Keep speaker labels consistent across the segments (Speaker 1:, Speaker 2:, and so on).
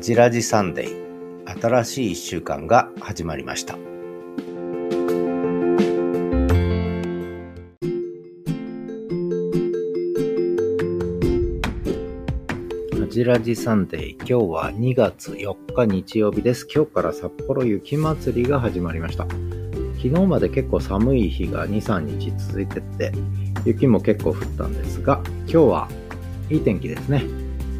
Speaker 1: ジラジサンデー。新しい一週間が始まりました。ジラジサンデー今日は2月4日日曜日です。今日から札幌雪まつりが始まりました。昨日まで結構寒い日が2、3日続いてて雪も結構降ったんですが今日はいい天気ですね。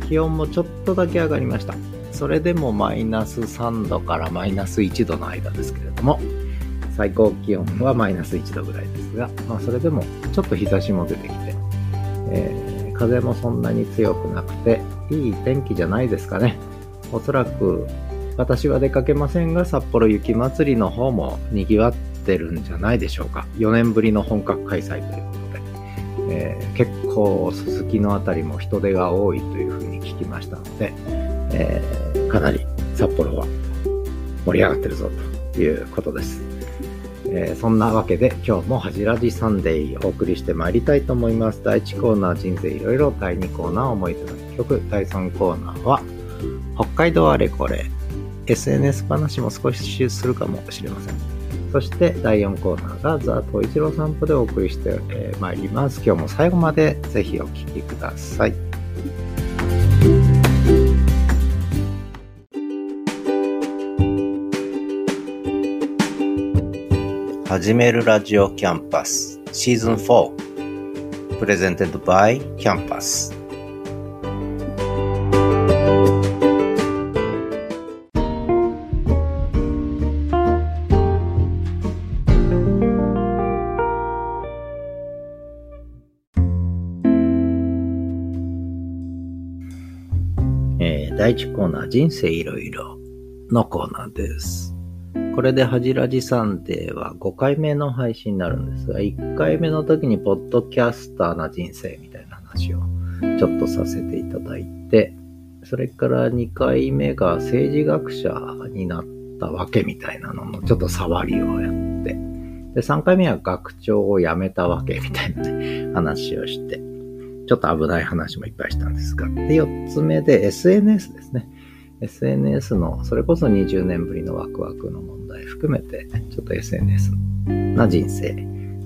Speaker 1: 気温もちょっとだけ上がりました。それでもマイナス3度からマイナス1度の間ですけれども、最高気温はマイナス1度ぐらいですが、まあそれでもちょっと日差しも出てきて、えー、風もそんなに強くなくて、いい天気じゃないですかね。おそらく私は出かけませんが、札幌雪まつりの方も賑わってるんじゃないでしょうか。4年ぶりの本格開催ということで、えー、結構すすきのあたりも人手が多いというふうに聞きましたので、えー、かなり札幌は盛り上がってるぞということです。えー、そんなわけで今日もハジラジサンデーお送りしてまいりたいと思います。第1コーナー人生いろいろ、第2コーナー思い出の曲、第3コーナーは北海道あれこれ、SNS 話も少しするかもしれません。そして第4コーナーがザ・トイチロー散歩でお送りしてま、いります。今日も最後までぜひお聴きください。始めるラジオキャンパス。 Season 4 Presented by Campus第1コーナー人生いろいろのコーナーです。これでハジラジサンデーは5回目の配信になるんですが、1回目の時にポッドキャスターな人生みたいな話をちょっとさせていただいて、それから2回目が政治学者になったわけみたいなののちょっと触りをやって、で、3回目は学長を辞めたわけみたいなね、話をして、ちょっと危ない話もいっぱいしたんですが、で、4つ目で SNS ですね。SNS の、それこそ20年ぶりのワクワクの問題含めて、ちょっと SNS な人生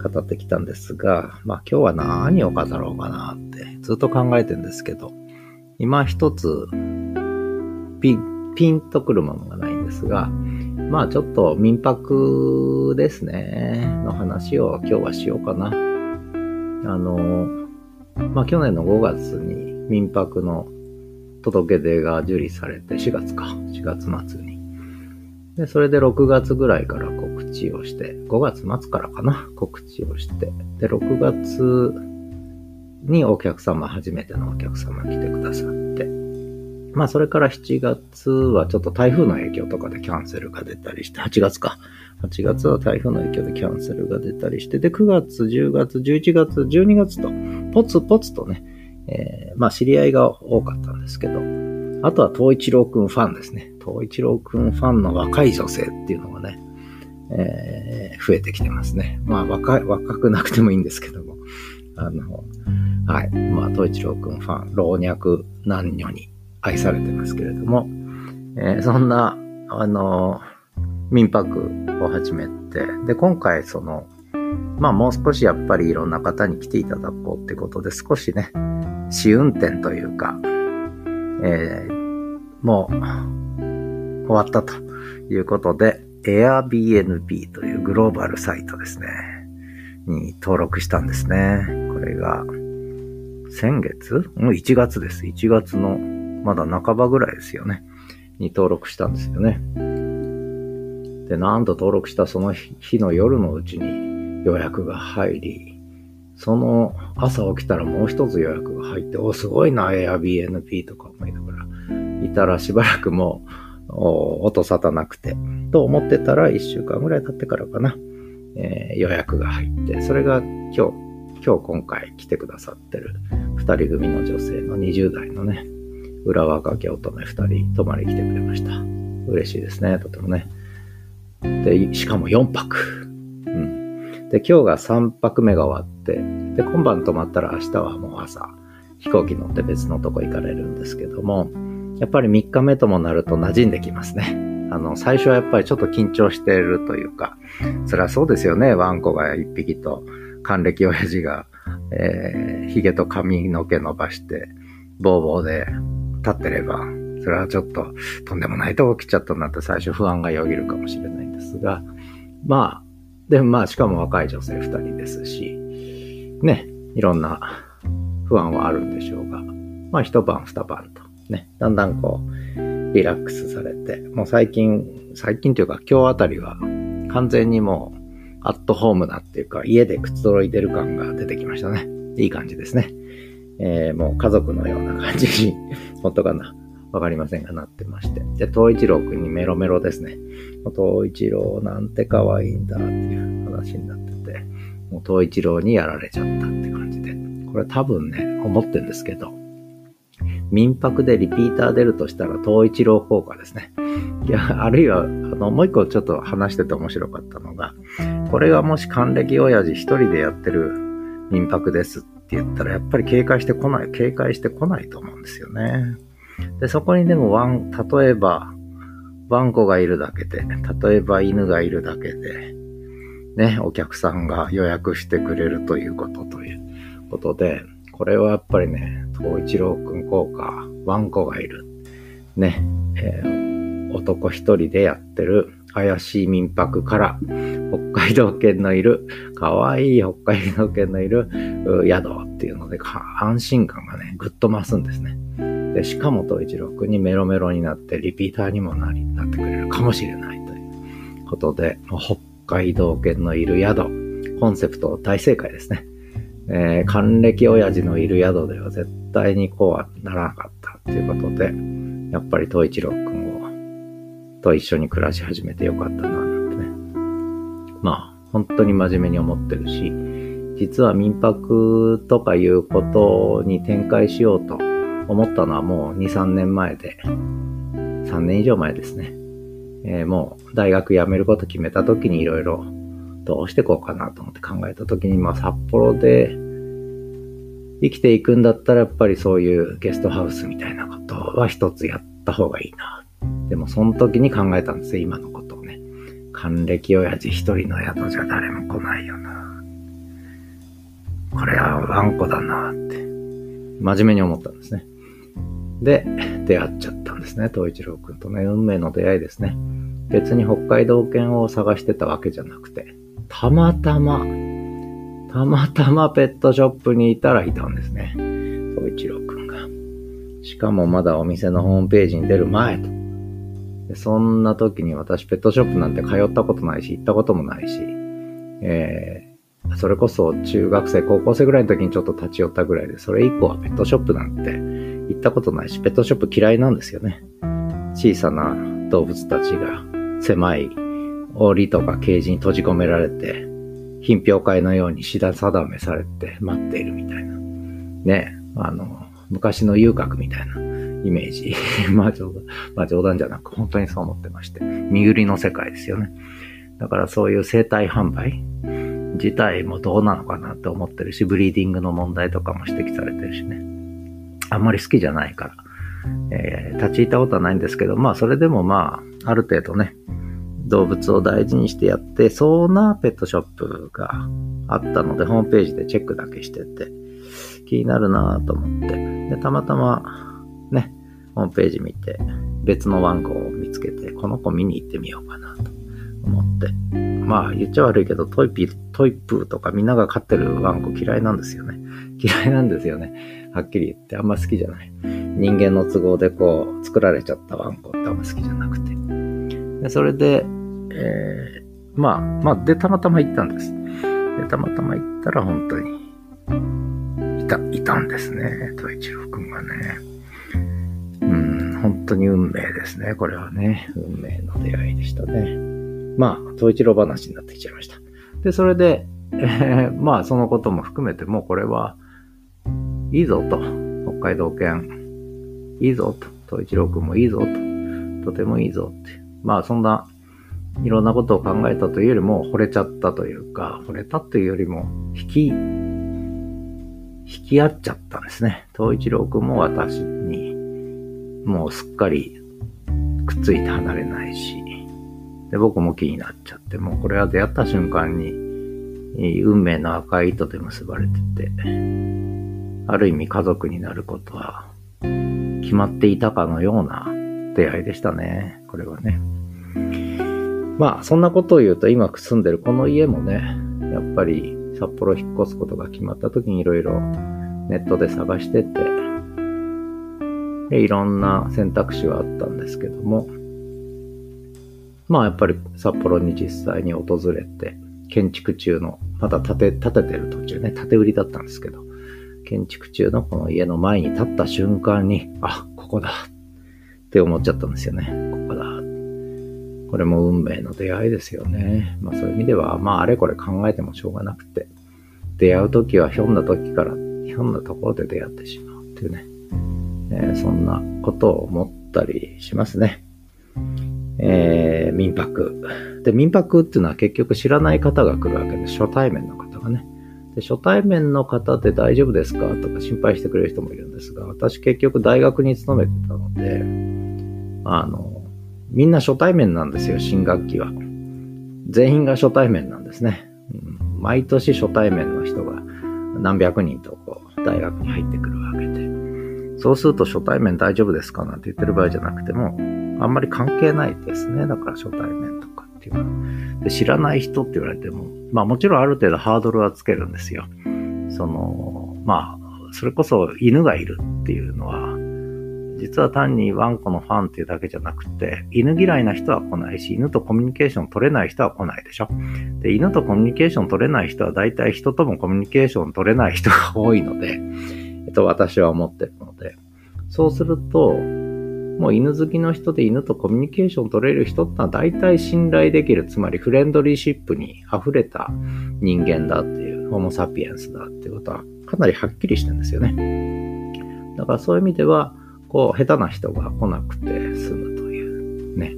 Speaker 1: 語ってきたんですが、まあ今日は何を語ろうかなってずっと考えてんですけど、今一つピピンとくるものがないんですが、まあちょっと民泊ですね、の話を今日はしようかな。あの、まあ去年の5月に民泊の届け出が受理されて、4月か、4月末に。で、それで6月ぐらいから告知をして、5月末からかな、告知をして、で、6月にお客様、初めてのお客様来てくださって、まあそれから7月はちょっと台風の影響とかでキャンセルが出たりして、8月か。8月は台風の影響でキャンセルが出たりして、で、9月、10月、11月、12月と、ポツポツとね、えー、まあ知り合いが多かったんですけど、あとは東一郎くんファンですね。東一郎くんファンの若い女性っていうのがね、えー、増えてきてますね。まあ若、若くなくてもいいんですけども、あの、はい。まあ東一郎くんファン、老若男女に愛されてますけれども、えー、そんな、あの、民泊を始めて、で、今回その、まあもう少しやっぱりいろんな方に来ていただこうってことで少しね、試運転というか、えー、もう終わったということで、Airbnb というグローバルサイトですね、に登録したんですね。これが、先月？もう、1月です。1月の、まだ半ばぐらいですよね。に登録したんですよね。で、なんと登録したその日の夜のうちに予約が入り、その朝起きたらもう一つ予約が入って、お、すごいな、Airbnb とか思いながら、いたらしばらくもう、音沙汰なくて、と思ってたら一週間ぐらい経ってからかな、えー、予約が入って、それが今日、今日今回来てくださってる二人組の女性の20代のね、裏若き乙女二人泊まり来てくれました。嬉しいですね、とてもね。で、しかも4泊。で、今日が3泊目が終わって、で、今晩泊まったら明日はもう朝、飛行機乗って別のとこ行かれるんですけども、やっぱり3日目ともなると馴染んできますね。あの、最初はやっぱりちょっと緊張しているというか、そりゃそうですよね。ワンコが1匹と、還暦親父が、えー、髭と髪の毛伸ばして、ボーボーで立ってれば、それはちょっととんでもないとこ来ちゃったなって最初不安がよぎるかもしれないんですが、まあ、でまあしかも若い女性2人ですし、ね、いろんな不安はあるんでしょうが、まあ一晩二晩とね、だんだんこう、リラックスされて、もう最近、最近というか今日あたりは完全にもうアットホームなっていうか家でくつろいでる感が出てきましたね。いい感じですね。えー、もう家族のような感じに、本当かな。わかりませんがなってまして。で、東一郎くんにメロメロですね。東一郎なんて可愛いんだっていう話になってて、もう東一郎にやられちゃったって感じで。これ多分ね、思ってるんですけど、民泊でリピーター出るとしたら東一郎効果ですね。いや、あるいは、あの、もう一個ちょっと話してて面白かったのが、これがもし還暦親父一人でやってる民泊ですって言ったら、やっぱり警戒してこない、警戒してこないと思うんですよね。で、そこにでもワン、例えば、ワンコがいるだけで、例えば犬がいるだけで、ね、お客さんが予約してくれるということということで、これはやっぱりね、東一郎くん効果、ワンコがいる。ね、えー、男一人でやってる怪しい民泊から、北海道犬のいる、可愛い北海道犬のいる宿っていうので、安心感がね、ぐっと増すんですね。で、しかも東一郎くんにメロメロになってリピーターにもなり、なってくれるかもしれないということで、北海道犬のいる宿、コンセプト大正解ですね。えー、還暦親父のいる宿では絶対にこうはならなかったということで、やっぱり東一郎くんを、と一緒に暮らし始めてよかったな、なんてね。まあ、本当に真面目に思ってるし、実は民泊とかいうことに展開しようと思ったのはもう2、3年前で、3年以上前ですね。えー、もう大学辞めること決めた時にいろいろどうしてこうかなと思って考えた時に、まあ札幌で生きていくんだったらやっぱりそういうゲストハウスみたいなことは一つやった方がいいな。でもその時に考えたんですよ、今のことをね。還暦親父一人の宿じゃ誰も来ないよな。これはワンコだなって、真面目に思ったんですね。で、出会っちゃったんですね、東一郎くんとね。運命の出会いですね。別に北海道犬を探してたわけじゃなくて、たまたま、たまたまペットショップにいたらいたんですね。東一郎くんが。しかもまだお店のホームページに出る前と。でそんな時に私ペットショップなんて通ったことないし、行ったこともないし、えー、それこそ中学生、高校生ぐらいの時にちょっと立ち寄ったぐらいで、それ以降はペットショップなんて行ったことないし、ペットショップ嫌いなんですよね。小さな動物たちが狭い檻とかケージに閉じ込められて、品評会のようにしだ定めされて待っているみたいな。ね、あの、昔の遊郭みたいなイメージ。まあ冗談、まあ冗談じゃなく本当にそう思ってまして。身売りの世界ですよね。だからそういう生体販売自体もどうなのかなって思ってるし、ブリーディングの問題とかも指摘されてるしね。あんまり好きじゃないから、えー、立ち入ったことはないんですけど、まあそれでもまあ、ある程度ね、動物を大事にしてやってそうなペットショップがあったので、ホームページでチェックだけしてて、気になるなぁと思って、で、たまたま、ね、ホームページ見て、別のワンコを見つけて、この子見に行ってみようかなと思って。まあ、言っちゃ悪いけど、トイピ、トイプーとかみんなが飼ってるワンコ嫌いなんですよね。嫌いなんですよね。はっきり言ってあんま好きじゃない。人間の都合でこう、作られちゃったワンコってあんま好きじゃなくて。でそれで、えー、まあ、まあ、で、たまたま行ったんです。で、たまたま行ったら本当に、いた、いたんですね。戸一郎くんがね。うん、本当に運命ですね。これはね、運命の出会いでしたね。まあ、戸一郎話になってきちゃいました。で、それで、えー、まあ、そのことも含めて、もうこれは、いいぞと。北海道犬、いいぞと。戸一郎くんもいいぞと。とてもいいぞって。まあ、そんな、いろんなことを考えたというよりも、惚れちゃったというか、惚れたというよりも、引き、引き合っちゃったんですね。東一郎くんも私に、もうすっかりくっついて離れないし、で、僕も気になっちゃって、もうこれは出会った瞬間に、運命の赤い糸で結ばれてて、ある意味家族になることは決まっていたかのような出会いでしたね。これはね。まあ、そんなことを言うと今住んでるこの家もね、やっぱり札幌引っ越すことが決まった時にいろいろネットで探してて、いろんな選択肢はあったんですけども、まあやっぱり札幌に実際に訪れて、建築中の、まだ建て、建ててる途中ね、建て売りだったんですけど、建築中のこの家の前に立った瞬間に、あ、ここだって思っちゃったんですよね。ここだ。これも運命の出会いですよね。まあそういう意味では、まああれこれ考えてもしょうがなくて、出会う時はひょんな時から、ひょんなところで出会ってしまうっていうね。えー、そんなことを思ったりしますね。えー、民泊。で、民泊っていうのは結局知らない方が来るわけです。初対面の方がね。で初対面の方で大丈夫ですか？とか心配してくれる人もいるんですが、私結局大学に勤めてたので、あの、みんな初対面なんですよ、新学期は。全員が初対面なんですね。うん、毎年初対面の人が何百人とこう大学に入ってくるわけで。そうすると初対面大丈夫ですか？なんて言ってる場合じゃなくても、あんまり関係ないですね。だから初対面っていうのは。で知らない人って言われても、まあもちろんある程度ハードルはつけるんですよ。その、まあ、それこそ犬がいるっていうのは、実は単にワンコのファンっていうだけじゃなくて、犬嫌いな人は来ないし、犬とコミュニケーション取れない人は来ないでしょ。で、犬とコミュニケーション取れない人は大体人ともコミュニケーション取れない人が多いので、えっと、私は思ってるので、そうすると、もう犬好きの人で犬とコミュニケーション取れる人ってのは大体信頼できる、つまりフレンドリーシップに溢れた人間だっていう、ホモサピエンスだっていうことはかなりはっきりしてるんですよね。だからそういう意味では、こう、下手な人が来なくて済むというね、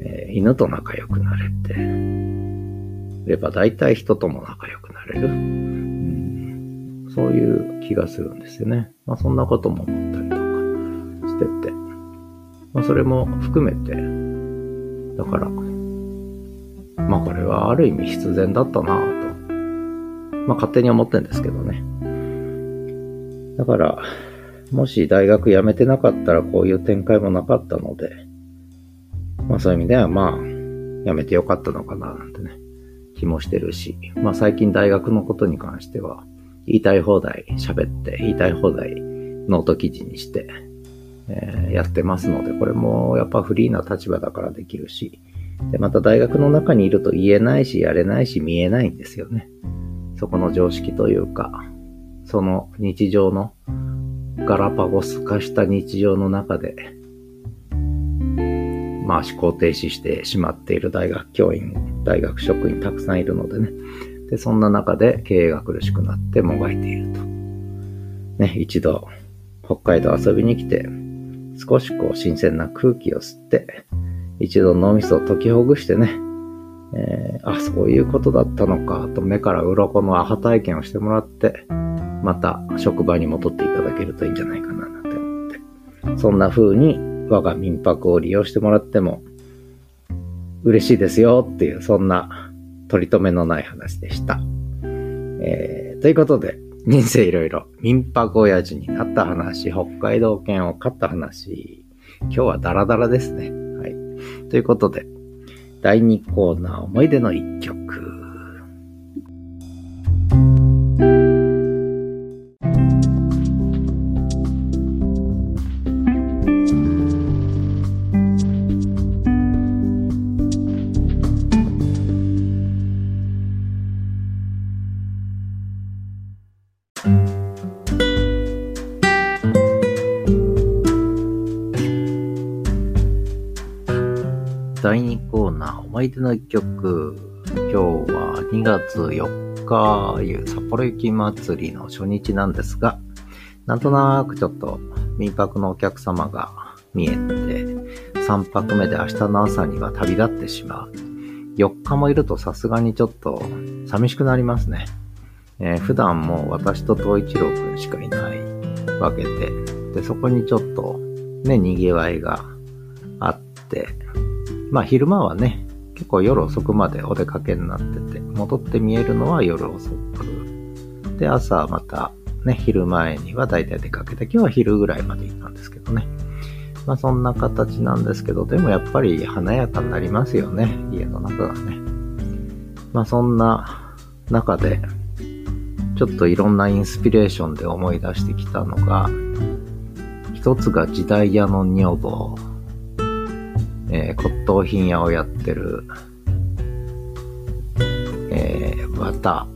Speaker 1: えー、犬と仲良くなれて、れば大体人とも仲良くなれる。うん、そういう気がするんですよね。まあそんなことも思ったりとかしてて。まあ、それも含めて、だから、まあこれはある意味必然だったなぁと、まあ勝手に思ってんですけどね。だから、もし大学辞めてなかったらこういう展開もなかったので、まあそういう意味ではまあ、辞めてよかったのかななんてね、気もしてるし、まあ最近大学のことに関しては、言いたい放題喋って、言いたい放題ノート記事にして、えー、やってますので、これもやっぱフリーな立場だからできるし、で、また大学の中にいると言えないし、やれないし、見えないんですよね。そこの常識というか、その日常のガラパゴス化した日常の中で、まあ思考停止してしまっている大学教員、大学職員たくさんいるのでね。で、そんな中で経営が苦しくなってもがいていると。ね、一度北海道遊びに来て、少しこう新鮮な空気を吸って、一度脳みそを解きほぐしてね、えー、あ、そういうことだったのか、と目から鱗のアハ体験をしてもらって、また職場に戻っていただけるといいんじゃないかな、なんて思って。そんな風に我が民泊を利用してもらっても嬉しいですよっていう、そんな取り留めのない話でした。えー、ということで、人生いろいろ、民泊親父になった話、北海道犬を飼った話、今日はダラダラですね。はい。ということで、第2コーナー思い出の一曲。ナー、思い曲。今日は2月4日、札幌雪まつりの初日なんですが、なんとなくちょっと民泊のお客様が見えて、3泊目で明日の朝には旅立ってしまう。4日もいるとさすがにちょっと寂しくなりますね。えー、普段も私と東一郎くんしかいないわけで、で、そこにちょっとね、賑わいがあって、まあ昼間はね、結構夜遅くまでお出かけになってて、戻って見えるのは夜遅く。で、朝またね、昼前には大体出かけて、今日は昼ぐらいまで行ったんですけどね。まあそんな形なんですけど、でもやっぱり華やかになりますよね、家の中がね。まあそんな中で、ちょっといろんなインスピレーションで思い出してきたのが、一つが時代屋の女房、えー、骨董品屋をやってる、えー、綿、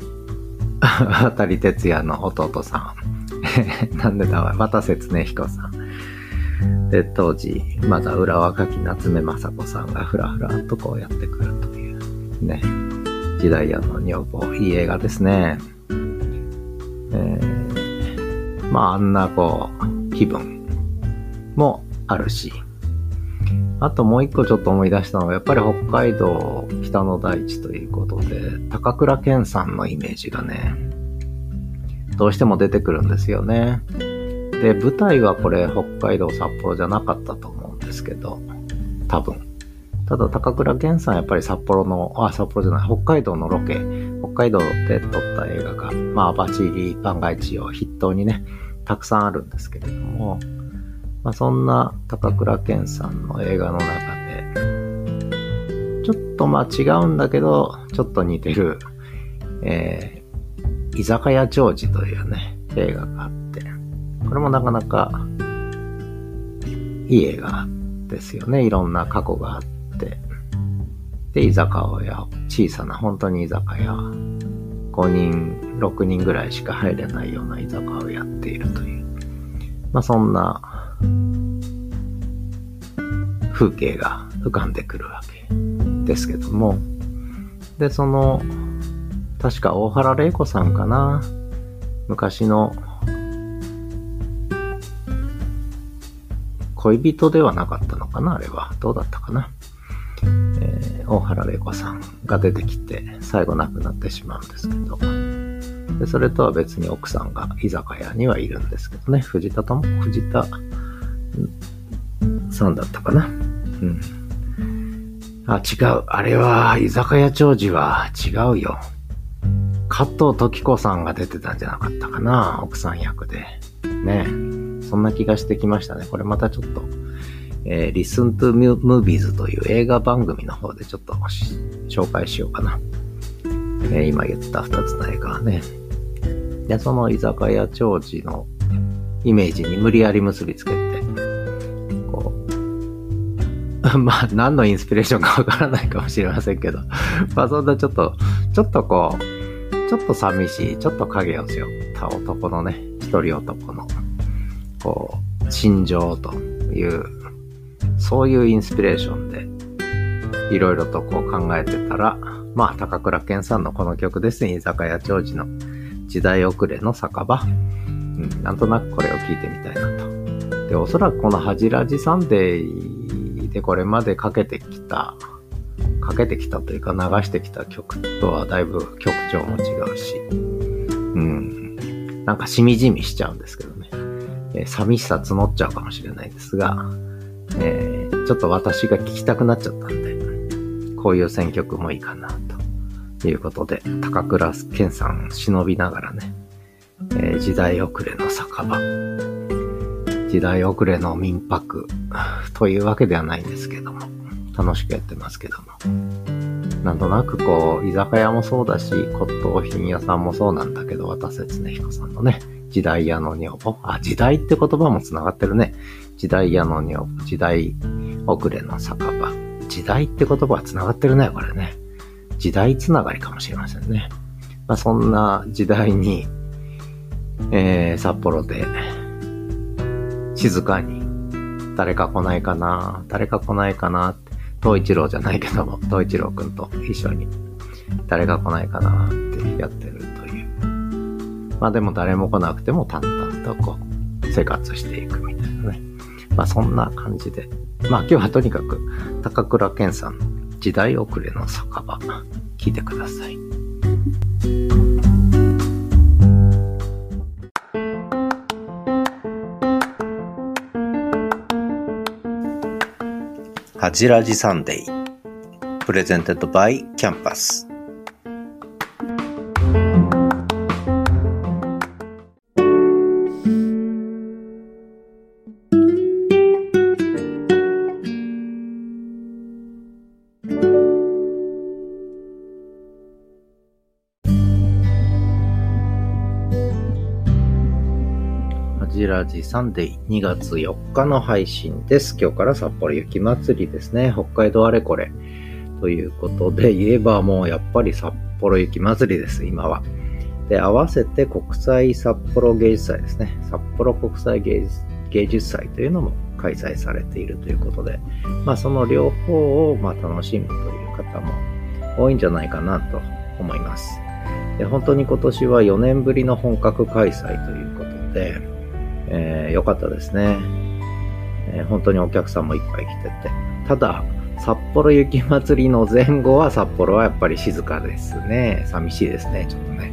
Speaker 1: 渡哲也の弟さん。なんでだわ、渡瀬恒彦さん。で、当時、まだ裏若き夏目雅子さんがふらふらとこうやってくるという、ね。時代屋の女房、いい映画ですね。えー、まあ、あんなこう、気分もあるし、あともう一個ちょっと思い出したのは、やっぱり北海道北の大地ということで、高倉健さんのイメージがね、どうしても出てくるんですよね。で、舞台はこれ北海道札幌じゃなかったと思うんですけど、多分。ただ高倉健さんやっぱり札幌の、あ、札幌じゃない、北海道のロケ、北海道で撮った映画が、まあ、バチリ、万が一を筆頭にね、たくさんあるんですけれども、まあ、そんな高倉健さんの映画の中で、ちょっとまあ違うんだけど、ちょっと似てる、えー、居酒屋長寿というね、映画があって、これもなかなかいい映画ですよね。いろんな過去があって。で、居酒屋、小さな本当に居酒屋、5人、6人ぐらいしか入れないような居酒屋をやっているという。まあそんな風景が浮かんでくるわけですけども、で、その、確か大原玲子さんかな、昔の恋人ではなかったのかな、あれは。どうだったかな。えー、大原玲子さんが出てきて、最後亡くなってしまうんですけど、でそれとは別に奥さんが居酒屋にはいるんですけどね、藤田とも、藤田さんだったかな。うん。あ、違う。あれは、居酒屋長寿は違うよ。加藤時子さんが出てたんじゃなかったかな。奥さん役で。ねそんな気がしてきましたね。これまたちょっと、えー、Listen to Movies という映画番組の方でちょっと紹介しようかな。えー、今言った二つの映画はね。で、その居酒屋長寿のイメージに無理やり結びつけて、まあ、何のインスピレーションかわからないかもしれませんけど、まあ、そんなちょっと、ちょっとこう、ちょっと寂しい、ちょっと影を背負った男のね、一人男の、こう、心情という、そういうインスピレーションで、いろいろとこう考えてたら、まあ、高倉健さんのこの曲ですね、居酒屋長寿の時代遅れの酒場。うん、なんとなくこれを聴いてみたいなと。で、おそらくこのハジラジサンデーでこれまでかけてきた、かけてきたというか流してきた曲とはだいぶ曲調も違うし、うん、なんかしみじみしちゃうんですけどね。えー、寂しさ募っちゃうかもしれないですが、えー、ちょっと私が聴きたくなっちゃったんで、こういう選曲もいいかな、ということで、高倉健さん忍びながらね、えー、時代遅れの酒場、時代遅れの民泊。というわけではないんですけども、楽しくやってますけども。なんとなくこう、居酒屋もそうだし、骨董品屋さんもそうなんだけど、渡瀬恒彦さんのね、時代屋の女房。あ、時代って言葉も繋がってるね。時代屋の女房、時代遅れの酒場。時代って言葉は繋がってるね、これね。時代つながりかもしれませんね。まあ、そんな時代に、えー、札幌で静かに、誰か来ないかな、誰か来ないかなって、東一郎じゃないけども、東一郎くんと一緒に、誰が来ないかなってやってるという。まあでも誰も来なくても淡々とこう、生活していくみたいなね。まあそんな感じで。まあ今日はとにかく、高倉健さんの時代遅れの酒場、聞いてください。ジラジサンデー。プレゼンテッドバイキャンパス。ラジサンデー2月4日の配信です。今日から札幌雪まつりですね。北海道あれこれ。ということで言えばもうやっぱり札幌雪まつりです、今は。で、合わせて国際札幌芸術祭ですね。札幌国際芸術祭というのも開催されているということで、まあその両方をま楽しむという方も多いんじゃないかなと思います。で本当に今年は4年ぶりの本格開催ということで、えー、よかったですね、えー、本当にお客さんもいっぱい来てて。ただ、札幌雪まつりの前後は札幌はやっぱり静かですね。寂しいですね、ちょっとね。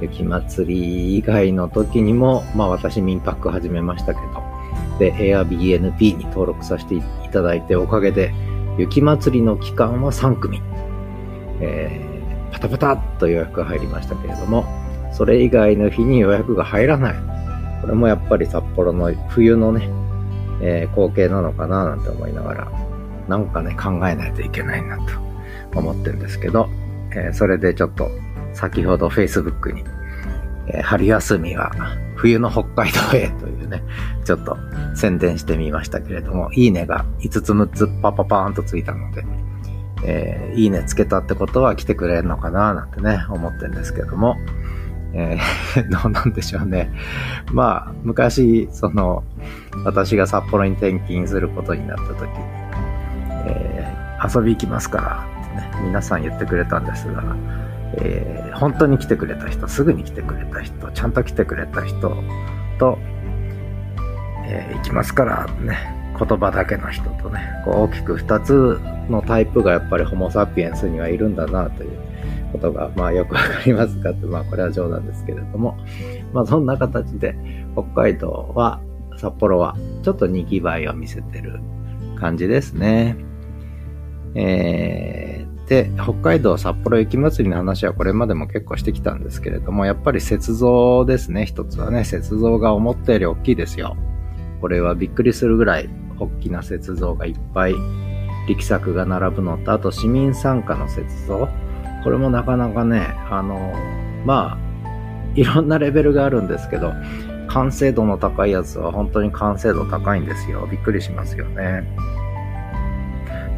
Speaker 1: 雪まつり以外の時にも、まあ私民泊始めましたけど、で、Airbnb に登録させていただいておかげで、雪まつりの期間は3組、えー、パタパタっと予約が入りましたけれども、それ以外の日に予約が入らない。これもやっぱり札幌の冬のね、えー、光景なのかななんて思いながら、なんかね、考えないといけないなと思ってるんですけど、えー、それでちょっと先ほど Facebook に、えー、春休みは冬の北海道へというね、ちょっと宣伝してみましたけれども、いいねが5つ6つパパパーンとついたので、えー、いいねつけたってことは来てくれるのかななんてね、思ってるんですけども、えー、どうなんでしょうね。まあ、昔、その、私が札幌に転勤することになった時に、えー、遊び行きますからってね、皆さん言ってくれたんですが、えー、本当に来てくれた人、すぐに来てくれた人、ちゃんと来てくれた人と、えー、行きますからね、言葉だけの人とね、こう大きく2つのタイプがやっぱりホモ・サピエンスにはいるんだなということが、まあよくわかりますかって、まあこれは冗談ですけれども、まあそんな形で北海道は、札幌はちょっと賑わいを見せてる感じですね。えー、で、北海道札幌雪まつりの話はこれまでも結構してきたんですけれども、やっぱり雪像ですね。一つはね、雪像が思ったより大きいですよ。これはびっくりするぐらい大きな雪像がいっぱい力作が並ぶのと、あと市民参加の雪像。これもなかなかね、あの、まあ、いろんなレベルがあるんですけど、完成度の高いやつは本当に完成度高いんですよ。びっくりしますよね。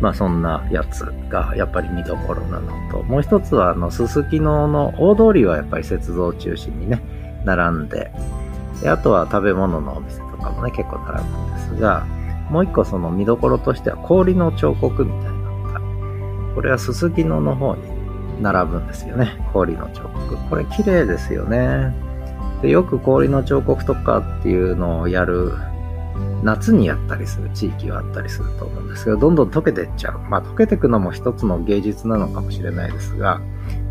Speaker 1: まあそんなやつがやっぱり見どころなのと、もう一つはあの、すすきのの大通りはやっぱり雪像中心にね、並んで、であとは食べ物のお店とかもね、結構並ぶんですが、もう一個その見どころとしては氷の彫刻みたいなのが、これはすすきのの方に並ぶんですよね。氷の彫刻。これ綺麗ですよね。でよく氷の彫刻とかっていうのをやる夏にやったりする地域はあったりすると思うんですけど、どんどん溶けていっちゃう。まあ溶けていくのも一つの芸術なのかもしれないですが、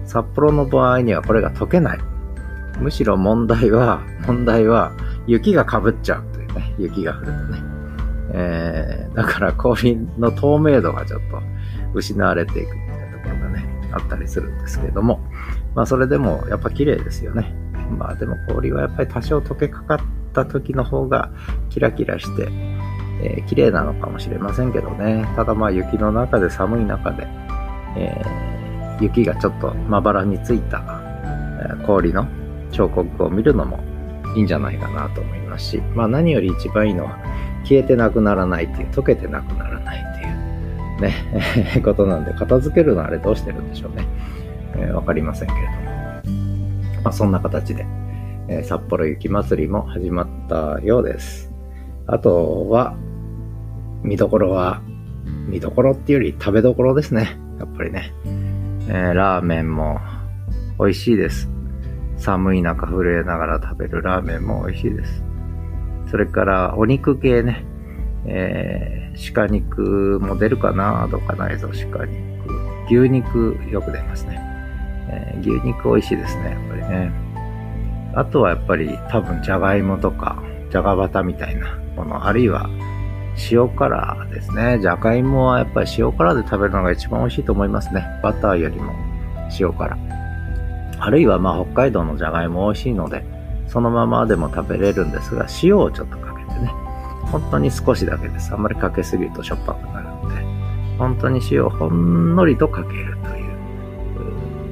Speaker 1: 札幌の場合にはこれが溶けない。むしろ問題は、問題は雪が被っちゃうというね、雪が降るとね。えー、だから氷の透明度がちょっと失われていくあったりするんですけれども、まあそれでもやっぱ綺麗ですよね。まあでも氷はやっぱり多少溶けかかった時の方がキラキラして、えー、綺麗なのかもしれませんけどね。ただまあ雪の中で寒い中で、えー、雪がちょっとまばらについた、氷の彫刻を見るのもいいんじゃないかなと思いますし、まあ何より一番いいのは消えてなくならないっていう、溶けてなくならいうね、ことなんで片付けるのあれどうしてるんでしょうね。えー、わかりませんけれども。まあそんな形で、えー、札幌雪まつりも始まったようです。あとは、見どころは、見どころっていうより食べどころですね。やっぱりね。えー、ラーメンも美味しいです。寒い中震えながら食べるラーメンも美味しいです。それからお肉系ね、え、鹿肉も出るかなどうかないぞ、鹿肉。牛肉よく出ますね。えー、牛肉美味しいですね、やっぱりね。あとはやっぱり多分じゃがいもとか、じゃがバタみたいなもの、あるいは塩辛ですね。じゃがいもはやっぱり塩辛で食べるのが一番美味しいと思いますね。バターよりも塩辛。あるいはまあ北海道のじゃがいも美味しいので、そのままでも食べれるんですが、塩をちょっと。本当に少しだけです。あんまりかけすぎるとしょっぱくなるので、本当に塩をほんのりとかけるとい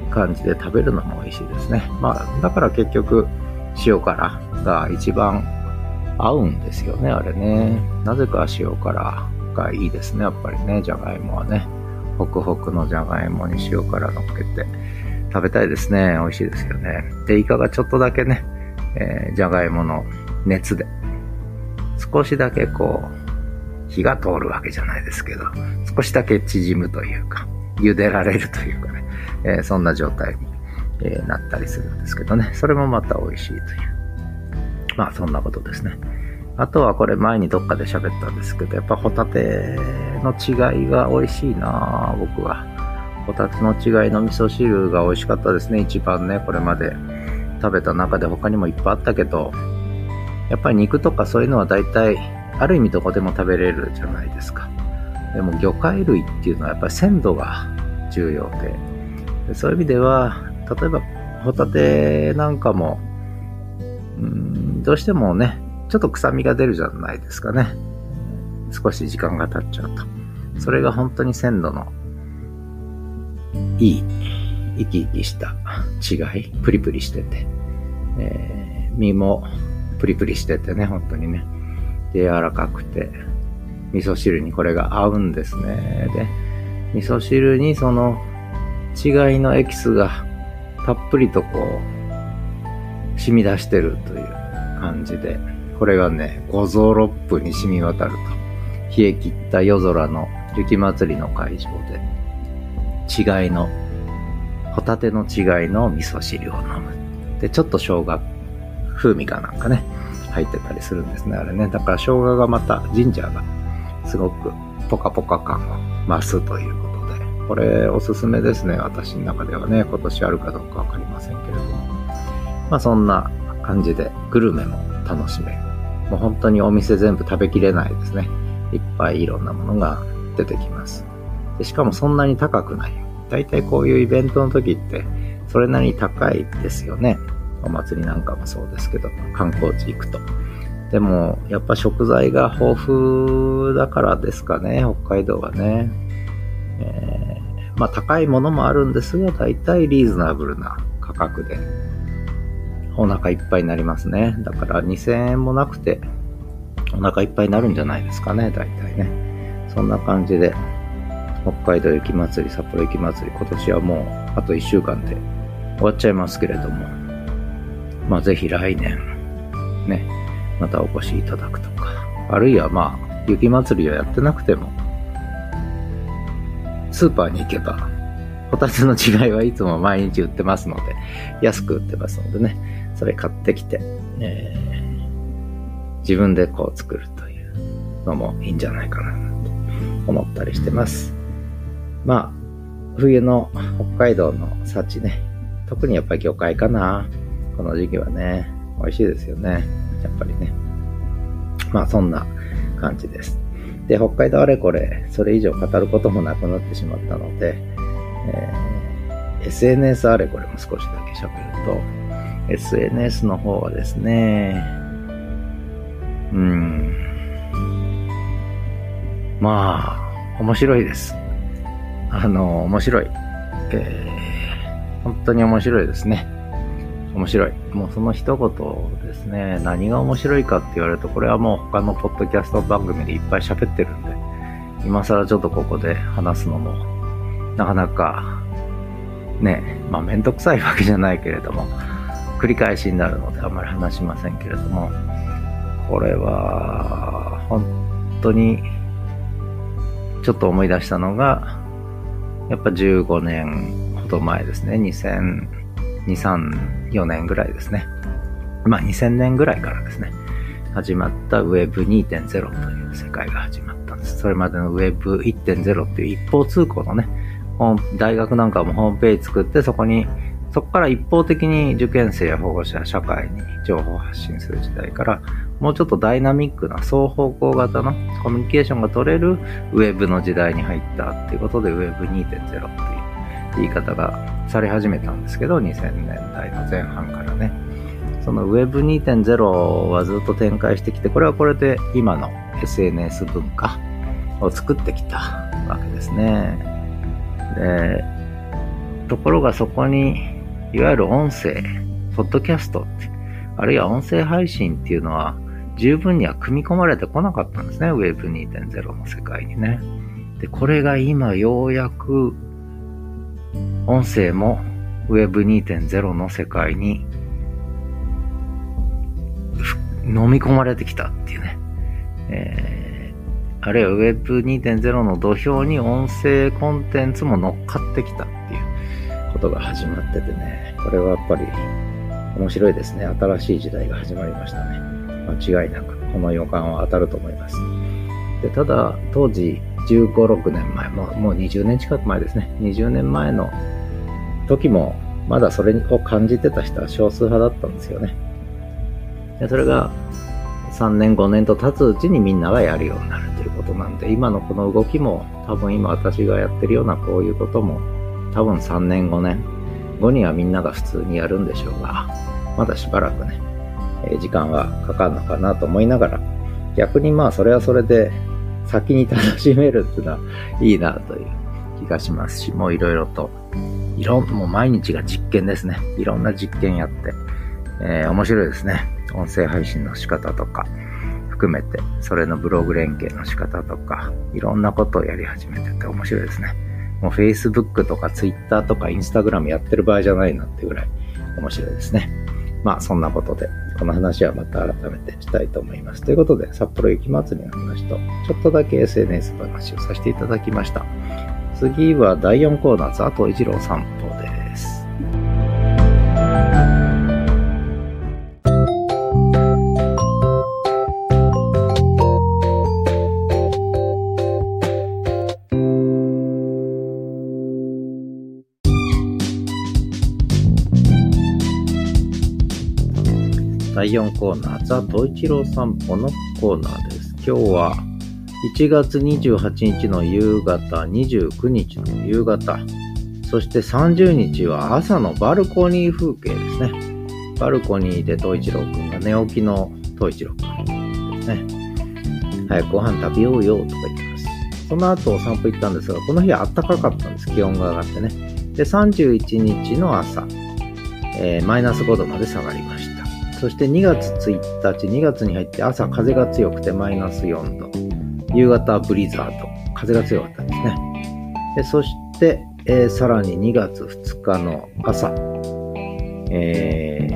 Speaker 1: う感じで食べるのも美味しいですね。まあ、だから結局、塩辛が一番合うんですよね、あれね。なぜか塩辛がいいですね、やっぱりね、じゃがいもはね。ホクホクのじゃがいもに塩辛乗っけて食べたいですね。美味しいですよね。で、イカがちょっとだけね、えー、じゃがいもの熱で、少しだけこう、火が通るわけじゃないですけど、少しだけ縮むというか、茹でられるというかね、えー、そんな状態に、えー、なったりするんですけどね。それもまた美味しいという。まあそんなことですね。あとはこれ前にどっかで喋ったんですけど、やっぱホタテの違いが美味しいな僕は。ホタテの違いの味噌汁が美味しかったですね。一番ね、これまで食べた中で他にもいっぱいあったけど、やっぱり肉とかそういうのは大体、ある意味どこでも食べれるじゃないですか。でも魚介類っていうのはやっぱり鮮度が重要で、そういう意味では、例えばホタテなんかも、うんどうしてもね、ちょっと臭みが出るじゃないですかね。少し時間が経っちゃうと。それが本当に鮮度のいい、生き生きした違い、プリプリしてて、えー、身もプリプリしててね、本当にね。で、柔らかくて、味噌汁にこれが合うんですね。で、味噌汁にその違いのエキスがたっぷりとこう、染み出してるという感じで、これがね、五臓六腑に染み渡ると。冷え切った夜空の雪祭りの会場で、違いの、ホタテの違いの味噌汁を飲む。で、ちょっと生姜風味かなんかね、入ってたりするんですね、あれね。だから生姜がまた、ジンジャーが、すごくポカポカ感を増すということで、これおすすめですね、私の中ではね、今年あるかどうかわかりませんけれども。まあそんな感じで、グルメも楽しめる。もう本当にお店全部食べきれないですね。いっぱいいろんなものが出てきます。でしかもそんなに高くない。だいたいこういうイベントの時って、それなりに高いですよね。お祭りなんかもそうですけど、観光地行くと。でも、やっぱ食材が豊富だからですかね、北海道はね。えー、まあ高いものもあるんですが、だいたいリーズナブルな価格で、お腹いっぱいになりますね。だから2000円もなくて、お腹いっぱいになるんじゃないですかね、大体ね。そんな感じで、北海道雪まつり、札幌雪まつり、今年はもうあと1週間で終わっちゃいますけれども、まあぜひ来年、ね、またお越しいただくとか、あるいはまあ、雪まつりはやってなくても、スーパーに行けば、ホタテの違いはいつも毎日売ってますので、安く売ってますのでね、それ買ってきて、えー、自分でこう作るというのもいいんじゃないかなと思ったりしてます。まあ、冬の北海道の幸ね、特にやっぱり魚介かな。この時期はね、美味しいですよね。やっぱりね。まあそんな感じです。で、北海道あれこれ、それ以上語ることもなくなってしまったので、えー、SNS あれこれも少しだけ喋ると、SNS の方はですね、うん、まあ、面白いです。あの、面白い。えー、本当に面白いですね。面白い。もうその一言ですね、何が面白いかって言われると、これはもう他のポッドキャスト番組でいっぱい喋ってるんで、今更ちょっとここで話すのも、なかなか、ね、まあめんどくさいわけじゃないけれども、繰り返しになるのであんまり話しませんけれども、これは、本当に、ちょっと思い出したのが、やっぱ15年ほど前ですね、2000、2、3、4年ぐらいですね。まあ2000年ぐらいからですね、始まった Web2.0 という世界が始まったんです。それまでの Web1.0 っていう一方通行のね、大学なんかもホームページ作ってそこにそこから一方的に受験生や保護者、社会に情報を発信する時代から、もうちょっとダイナミックな双方向型のコミュニケーションが取れるウェブの時代に入ったっていうことで Web2.0 っていう言い方がされ始めたんですけど、2000年代の前半からね。その Web2.0 はずっと展開してきて、これはこれで今の SNS 文化を作ってきたわけですね。で、ところがそこにいわゆる音声、ポッドキャストって、あるいは音声配信っていうのは、十分には組み込まれてこなかったんですね。Web 2.0の世界にね。で、これが今ようやく、音声も Web 2.0の世界に飲み込まれてきたっていうね。えー、あるいは Web 2.0の土俵に音声コンテンツも乗っかってきたっていうことが始まっててね。これはやっぱり面白いですね。新しい時代が始まりましたね。間違いなくこの予感は当たると思います。でただ、当時15、6年前、もうもう20年近く前ですね。20年前の時もまだそれを感じてた人は少数派だったんですよね。でそれが3年、5年と経つうちにみんながやるようになるということなんで、今のこの動きも多分今私がやってるようなこういうことも多分3年、5年、後にはみんなが普通にやるんでしょうが、まだしばらくね、時間はかかるのかなと思いながら、逆にまあそれはそれで先に楽しめるっていうのはいいなという気がしますし、もういろいろと、いろん、もう毎日が実験ですね。いろんな実験やって、えー、面白いですね。音声配信の仕方とか、含めて、それのブログ連携の仕方とか、いろんなことをやり始めてて面白いですね。もう Facebook とか Twitter とか Instagram やってる場合じゃないなってぐらい面白いですね。まあそんなことで、この話はまた改めてしたいと思います。ということで、札幌雪まつりの話と、ちょっとだけ SNS 話をさせていただきました。次は第4コーナー、佐藤一郎散歩です。4コーナー、ザ・トイチロー散歩のコーナーです。今日は1月28日の夕方、29日の夕方、そして30日は朝のバルコニー風景ですね。バルコニーでトイチロー君が寝起きのトイチロー君ですね。早くご飯食べようよとか言ってます。その後お散歩行ったんですが、この日は暖かかったんです。気温が上がってね。で、31日の朝、えー、マイナス5度まで下がりました。そして2月1日、2月に入って朝風が強くてマイナス4度。夕方ブリザード。風が強かったんですね。でそして、えー、さらに2月2日の朝、え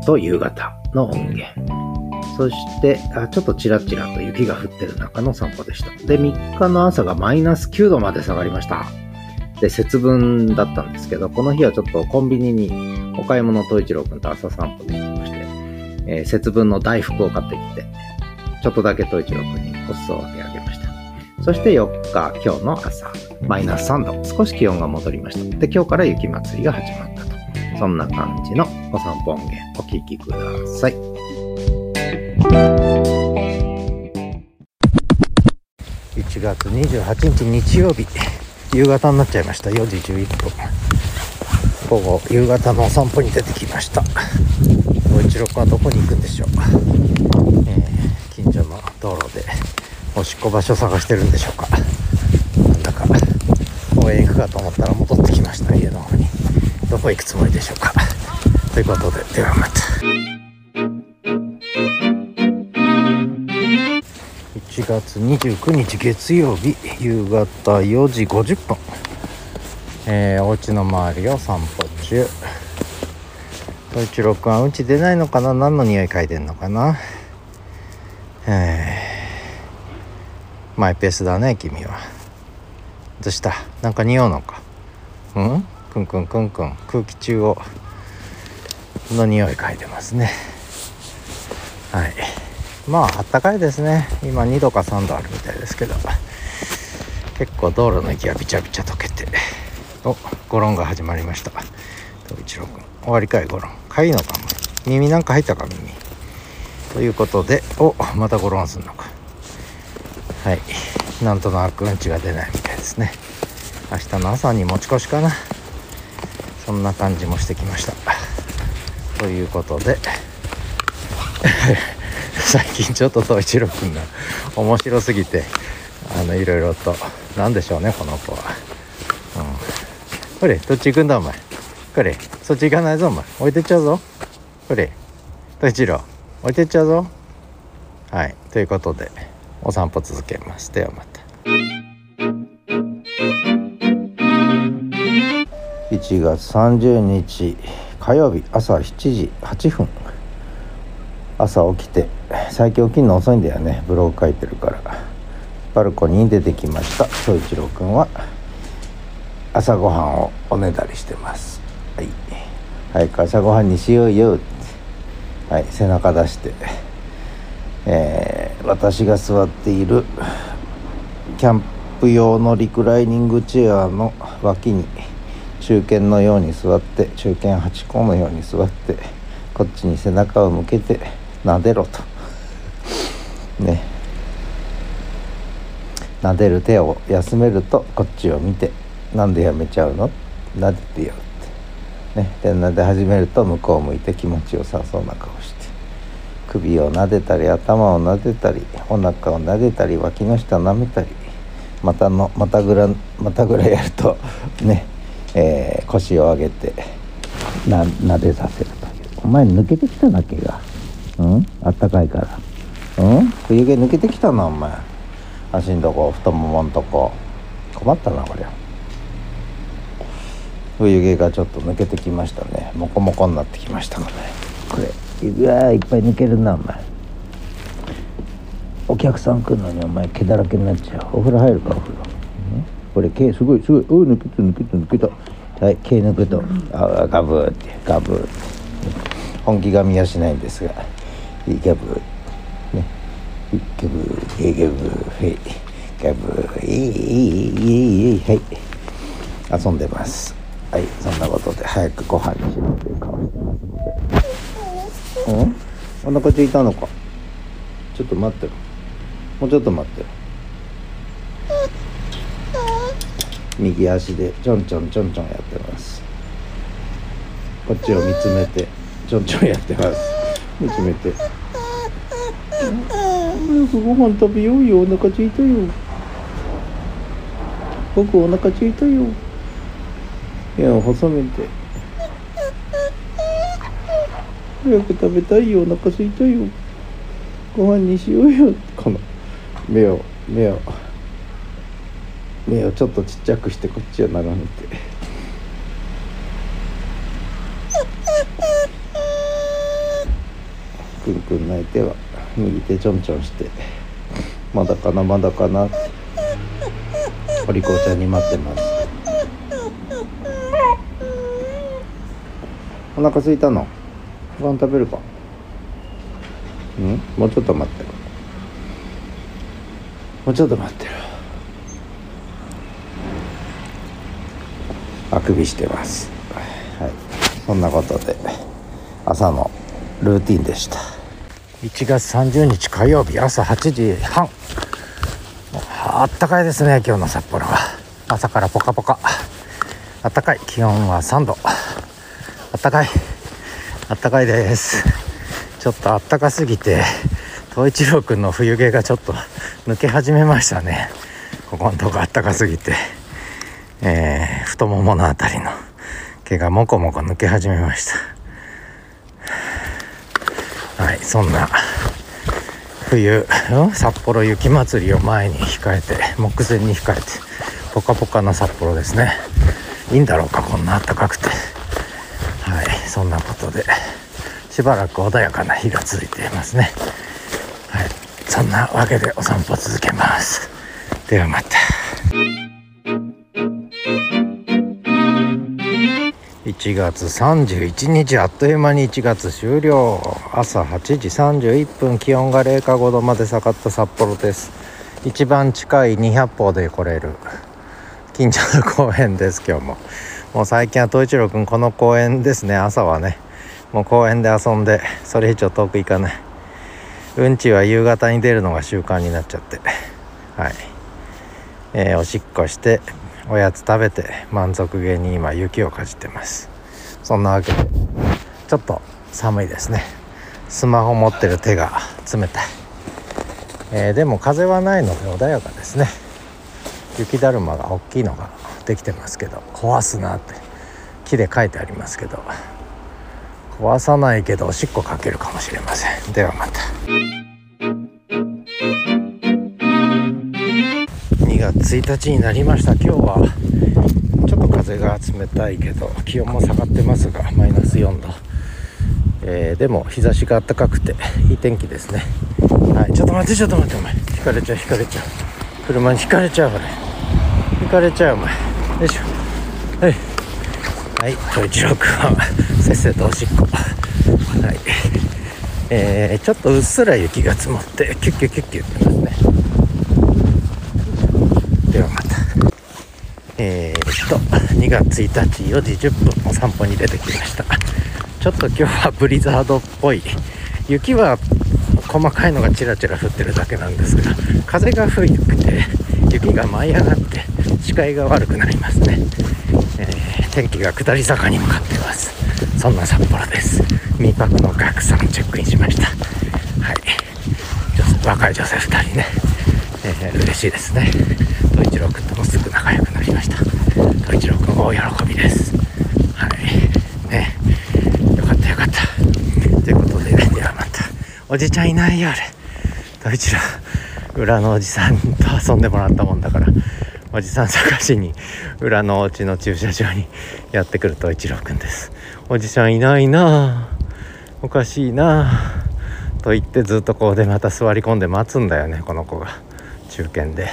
Speaker 1: ー、と夕方の音源。そしてあ、ちょっとチラチラと雪が降ってる中の散歩でした。で、3日の朝がマイナス9度まで下がりました。で、節分だったんですけど、この日はちょっとコンビニにお買い物と一郎くんと朝散歩で行きまして、えー、節分の大福を買ってきて、ちょっとだけ統一郎君にお裾分けあげました。そして4日、今日の朝、マイナス3度、少し気温が戻りました。で、今日から雪祭りが始まったと。そんな感じのお散歩音源、お聴きください。1月28日日曜日、夕方になっちゃいました。4時11分。午後、夕方のお散歩に出てきました。一郎はどこに行くんでしょう、えー、近所の道路でおしっこ場所探してるんでしょうか。なんだか公園行くかと思ったら戻ってきました家の方に。どこ行くつもりでしょうか。ということでではまた。1月29日月曜日夕方4時50分。えー、お家の周りを散歩中。統一郎君はうち出ないのかな？何の匂い嗅いでんのかな、マイペースだね君は。どうした？なんか匂うのか？うん？くんくんくんくん。空気中をの匂い嗅いでますね。はい。まああったかいですね。今2度か3度あるみたいですけど。結構道路の雪がびちゃびちゃ溶けて。おゴロンが始まりました。東一郎君終わりかいゴロンかゆいのか耳なんか入ったか耳。ということで。おまたゴロンすんのか。はい。なんとなくうんちが出ないみたいですね。明日の朝に持ち越しかな。そんな感じもしてきました。ということで。最近ちょっと東一郎君が面白すぎてあのいろいろと何でしょうねこの子は。うん。これどっち行くんだお前？これそっち行かないぞお前置いてっちゃうぞこれ東一郎置いてっちゃうぞはいということでお散歩続けますではまた1月30日火曜日朝7時8分朝起きて最近起きるの遅いんだよねブログ書いてるからバルコニーに出てきました宗一郎君は朝ごはんをおねだりしてますはい。早く朝ごはんにしようよ。はい背中出して。えー、私が座っているキャンプ用のリクライニングチェアの脇に中堅のように座って中堅八甲のように座ってこっちに背中を向けて撫でろと。ね。撫でる手を休めるとこっちを見て「なんでやめちゃうの?」撫でてよってねで撫で始めると向こう向いて気持ちよさそうな顔して首を撫でたり頭を撫でたりお腹を撫でたり脇の下を舐めたりまたのまたぐらまたぐらやるとね、えー、腰を上げてな撫でさせるという。お前抜けてきたな毛が。うん？あったかいから。うん？冬毛抜けてきたなお前。足んとこ太ももんとこ。困ったなこりゃ。冬毛がちょっと抜けてきましたね。モコモコになってきましたかね。これうわいっぱい抜けるなお前。お客さん来るのにお前毛だらけになっちゃう。お風呂入るかお風呂、これ毛すごいすごい。お抜けた抜けた抜けた。はい毛抜くと。あガブーって。ガブーって。本気が見やしないんですが。いいガブー。ね。ガブーガブーはいガブーいいいいいいはい。遊んでます。はいそんなことで早くご飯にしろという顔してますので。うん？お腹空いたのか？ちょっと待ってもうちょっと待って右足でちょんちょんちょんちょんやってます。こっちを見つめてちょんちょんやってます。見つめて。早くご飯食べようよ。お腹空いたよ。僕お腹空いたよ目を細めて。早く食べたいよお腹空いたよ。ご飯にしようよ。この目を目を。目をちょっとちっちゃくしてこっちを眺めて。くんくん泣いては右手ちょんちょんして。まだかなまだかな。ってお利口ちゃんに待ってます。お腹空いたの？ご飯食べるか？うん？もうちょっと待って。るもうちょっと待ってるあくびしてます。はい。そんなことで朝のルーティンでした。1月30日火曜日朝8時半。あったかいですね今日の札幌は。朝からポカポカ。あったかい。気温は3度。あったかい。あったかいです。ちょっとあったかすぎて東一郎くんの冬毛がちょっと抜け始めましたね。ここのとこあったかすぎて、えー、太ももの辺りの毛がもこもこ抜け始めました。はいそんな冬札幌雪まつりを前に控えて目前に控えてポカポカな札幌ですね。いいんだろうかこんな暖かくて。そんなことでしばらく穏やかな日が続いていますね。はい。そんなわけでお散歩続けます。ではまた。1月31日あっという間に1月終了。朝8時31分気温が0下5度まで下がった札幌です。一番近い200歩で来れる。近所の公園です今日も。もう最近は東一郎くんこの公園ですね。朝はね。もう公園で遊んでそれ以上遠く行かない。うんちは夕方に出るのが習慣になっちゃって。はい、えー、おしっこしておやつ食べて満足げに今雪をかじってます。そんなわけでちょっと寒いですね。スマホ持ってる手が冷たい、えー、でも風はないので穏やかですね。雪だるまが大きいのができてますけど壊すなって木で書いてありますけど壊さないけどおしっこかけるかもしれません。ではまた。2月1日になりました。今日はちょっと風が冷たいけど気温も下がってますがマイナス4度、えー、でも日差しが暖かくていい天気ですね。はいちょっと待ってちょっと待ってお前。引かれちゃう引かれちゃう。車に引かれちゃうこれ。引かれちゃうお前。よいしょ。はい。はい。統一郎君はせっせとおしっこ。はい。えー、ちょっとうっすら雪が積もってキュッキュッキュッキュッってますね。ではまた。えー、っと2月1日4時10分お散歩に出てきました。ちょっと今日はブリザードっぽい。雪は細かいのがちらちら降ってるだけなんですが風が吹くて雪が舞い上がって視界が悪くなりますね、えー、天気が下り坂に向かっています。そんな札幌です。民泊の学さんチェックインしました。はい。若い女性2人ね、えー、嬉しいですね。統一郎君ともすぐ仲良くなりました。統一郎君大喜びです。はい。ね。よかったよかった。ということでね。ではまた。おじちゃんいないよあれ統一郎裏のおじさんと遊んでもらったもんだから。おじさん探しに裏のお家の駐車場にやってくると一郎くんです。おじさんいないなおかしいな。と言ってずっとこうでまた座り込んで待つんだよね この子が。中堅で。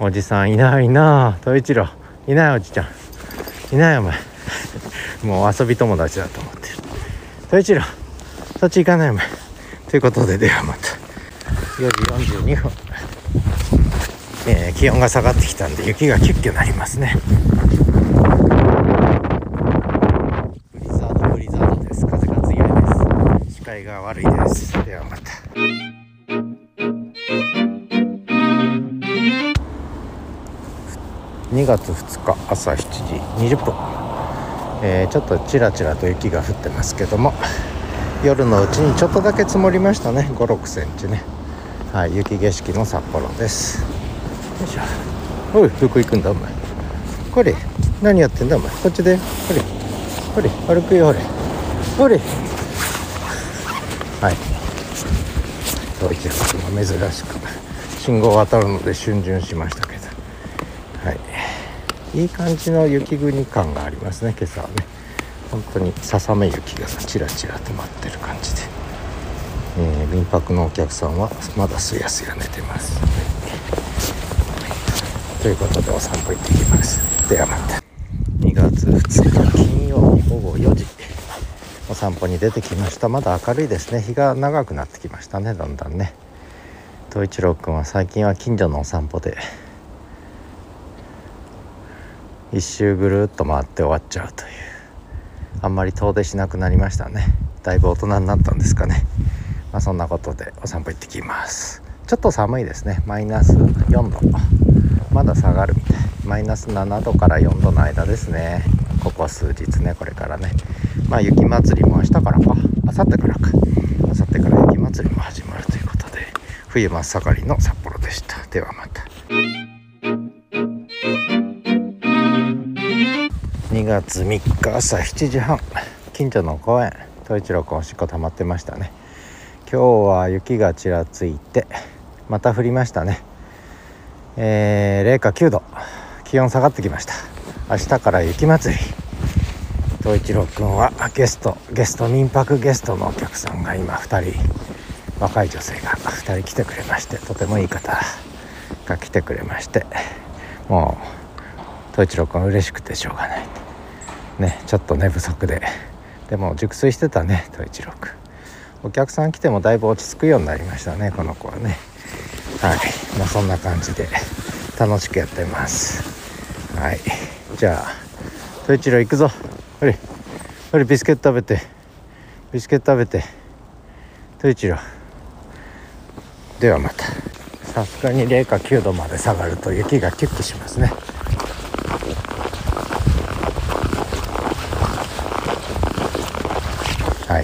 Speaker 1: おじさんいないな。と一郎。いないおじちゃん。いないお前。もう遊び友達だと思ってる。と一郎。そっち行かないお前。ということでではまた。4時42分。えー、気温が下がってきたんで雪がキュッキュなりますね。ブリザードブリザードです。風が強いです。視界が悪いです。ではまた。2月2日朝7時20分、えー、ちょっとちらちらと雪が降ってますけども夜のうちにちょっとだけ積もりましたね。5 6センチね。はい雪景色の札幌です。いしょおいどこ行くんだお前。これ何やってんだお前。こっちで。これこれ歩くよほれ。ほれ。はい。そう一発も珍しく信号渡るので逡巡しましたけど。はい。いい感じの雪国感がありますね今朝はね。本当にささめ雪がちらちらと舞ってる感じで、えー、民泊のお客さんはまだすやすや寝てます。ということでお散歩行ってきます。ではまた。2月2日金曜日午後4時。お散歩に出てきました。まだ明るいですね。日が長くなってきましたね。だんだんね。東一郎くんは最近は近所のお散歩で。一周ぐるっと回って終わっちゃうという。あんまり遠出しなくなりましたね。だいぶ大人になったんですかね。まあそんなことでお散歩行ってきます。ちょっと寒いですね。マイナス4度。まだ下がるみたい。マイナス7度から4度の間ですね。ここ数日ねこれからね。まあ雪まつりも明日からか。明後日からか。明後日から雪まつりも始まるということで冬真っ盛りの札幌でした。ではまた。2月3日朝7時半。近所の公園。東一郎君おしっこ溜まってましたね。今日は雪がちらついてまた降りましたね。えー、0か9度。気温下がってきました。明日から雪祭り。東一郎くんはゲストゲスト民泊ゲストのお客さんが今2人。若い女性が2人来てくれましてとてもいい方が来てくれまして。もう東一郎くん嬉しくてしょうがない。ねちょっと寝不足で。でも熟睡してたね東一郎くんお客さん来てもだいぶ落ち着くようになりましたねこの子はね。はい。まあそんな感じで楽しくやってます。はい。じゃあトイチロ行くぞ。ほれほれビスケット食べて。ビスケット食べて。トイチロ。ではまた。さすがに零下9度まで下がると雪がキュッキュしますね。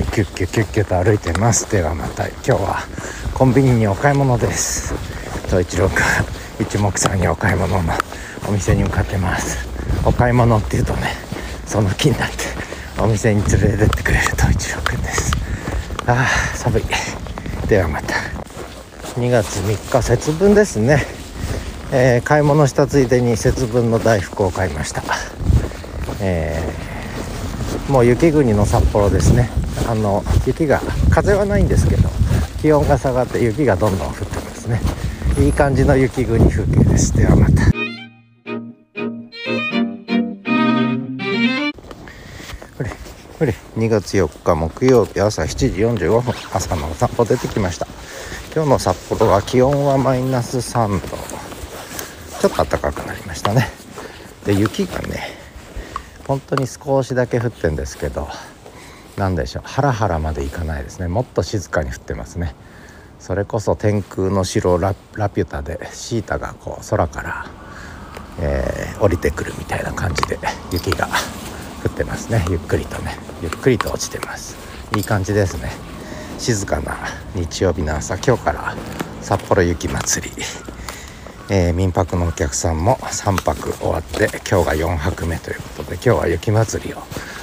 Speaker 1: キュッキュキュッキュと歩いてます。ではまた今日はコンビニにお買い物です。東一郎君一目散にお買い物のお店に向かってます。お買い物っていうとねその気になってお店に連れてってくれる東一郎君です。ああ寒い。ではまた。2月3日節分ですね、えー、買い物したついでに節分の大福を買いました。えー、もう雪国の札幌ですね。あの雪が風はないんですけど気温が下がって雪がどんどん降ってますね。いい感じの雪国風景です。ではまた。これこれ2月4日木曜日朝7時45分朝のお散歩出てきました。今日の札幌は気温はマイナス3度。ちょっと暖かくなりましたね。で雪がね本当に少しだけ降ってんですけど何でしょう。ハラハラまでいかないですね。もっと静かに降ってますね。それこそ天空の城ラピュタでシータがこう空から、えー、降りてくるみたいな感じで雪が降ってますね。ゆっくりとね。ゆっくりと落ちてます。いい感じですね。静かな日曜日の朝今日から札幌雪まつり。えー、民泊のお客さんも3泊終わって今日が4泊目ということで今日は雪まつりを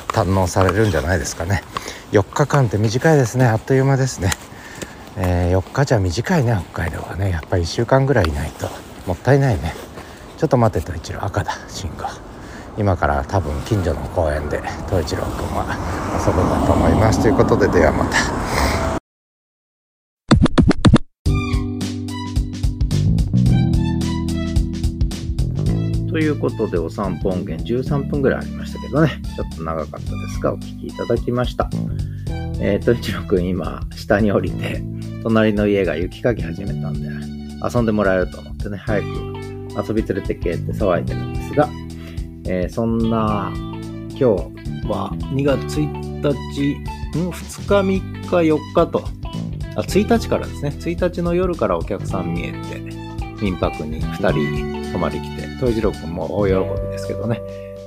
Speaker 1: 堪能されるんじゃないですかね。4日間って短いですね。あっという間ですね、えー、4日じゃ短いね。北海道はね。やっぱり1週間ぐらいいないと。もったいないね。ちょっと待ってと一郎。赤だ信号今から多分近所の公園で東一郎君は遊ぶんだと思います。ということでではまた。ことで、お散歩音源13分ぐらいありましたけどね、ちょっと長かったですが、お聞きいただきました。えっ、ー、と、一郎くん今、下に降りて、隣の家が雪かき始めたんで、遊んでもらえると思ってね、早く遊び連れてけって騒いでるんですが、えー、そんな、今日は2月1日、ん ?2 日、3日、4日と、あ、1日からですね、1日の夜からお客さん見えて、民泊に2人泊まり来て、東一郎くんも大喜びですけどね。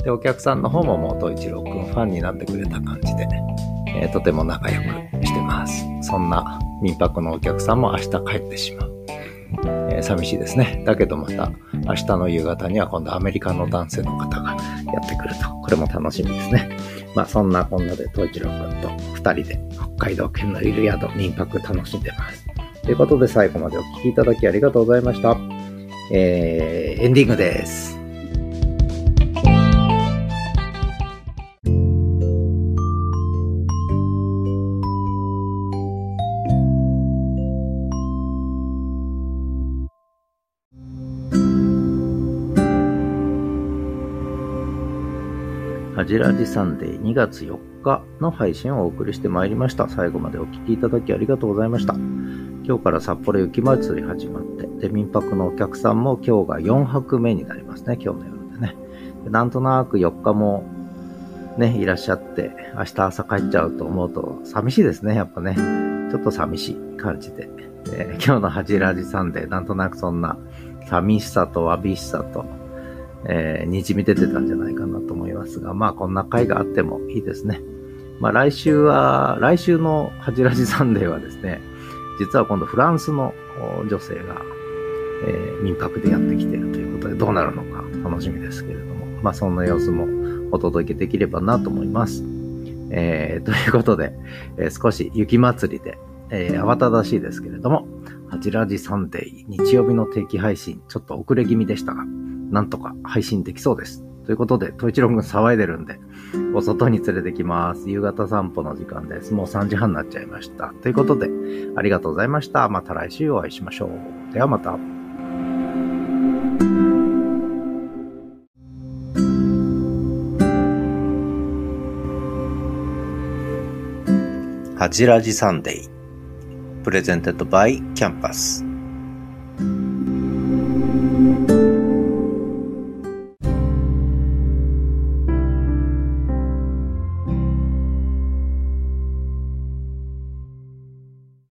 Speaker 1: で、お客さんの方ももう東一郎くんファンになってくれた感じで、えー、とても仲良くしてます。そんな民泊のお客さんも明日帰ってしまう。えー、寂しいですね。だけどまた明日の夕方には今度アメリカの男性の方がやってくると。これも楽しみですね。まあそんなこんなで東一郎くんと二人で北海道県のいる宿民泊楽しんでます。ということで最後までお聴きいただきありがとうございました。えー、エンディングです。はじらじサンデー2月4日の配信をお送りしてまいりました。最後までお聴きいただきありがとうございました。今日から札幌雪まつり始まって、で、民泊のお客さんも今日が4泊目になりますね、今日の夜でね。でなんとなく4日もね、いらっしゃって、明日朝帰っちゃうと思うと寂しいですね、やっぱね。ちょっと寂しい感じで。で今日のハジラジさんで、なんとなくそんな寂しさとわびしさと、えー、にじみ出てたんじゃないかなと思いますが、まあこんな回があってもいいですね。まあ来週は、来週のハジラジサンデーはですね、実は今度フランスの女性が、えー、民泊でやってきてるということでどうなるのか楽しみですけれども、まあそんな様子もお届けできればなと思います。えー、ということで、えー、少し雪祭りで、えー、慌ただしいですけれども、ハジラジサンデー日曜日の定期配信、ちょっと遅れ気味でしたが、なんとか配信できそうです。ということで、トイチロン君騒いでるんで、お外に連れてきます。夕方散歩の時間です。もう3時半になっちゃいました。ということで、ありがとうございました。また来週お会いしましょう。ではまた。はじらじサンデー。 Presented by Campus。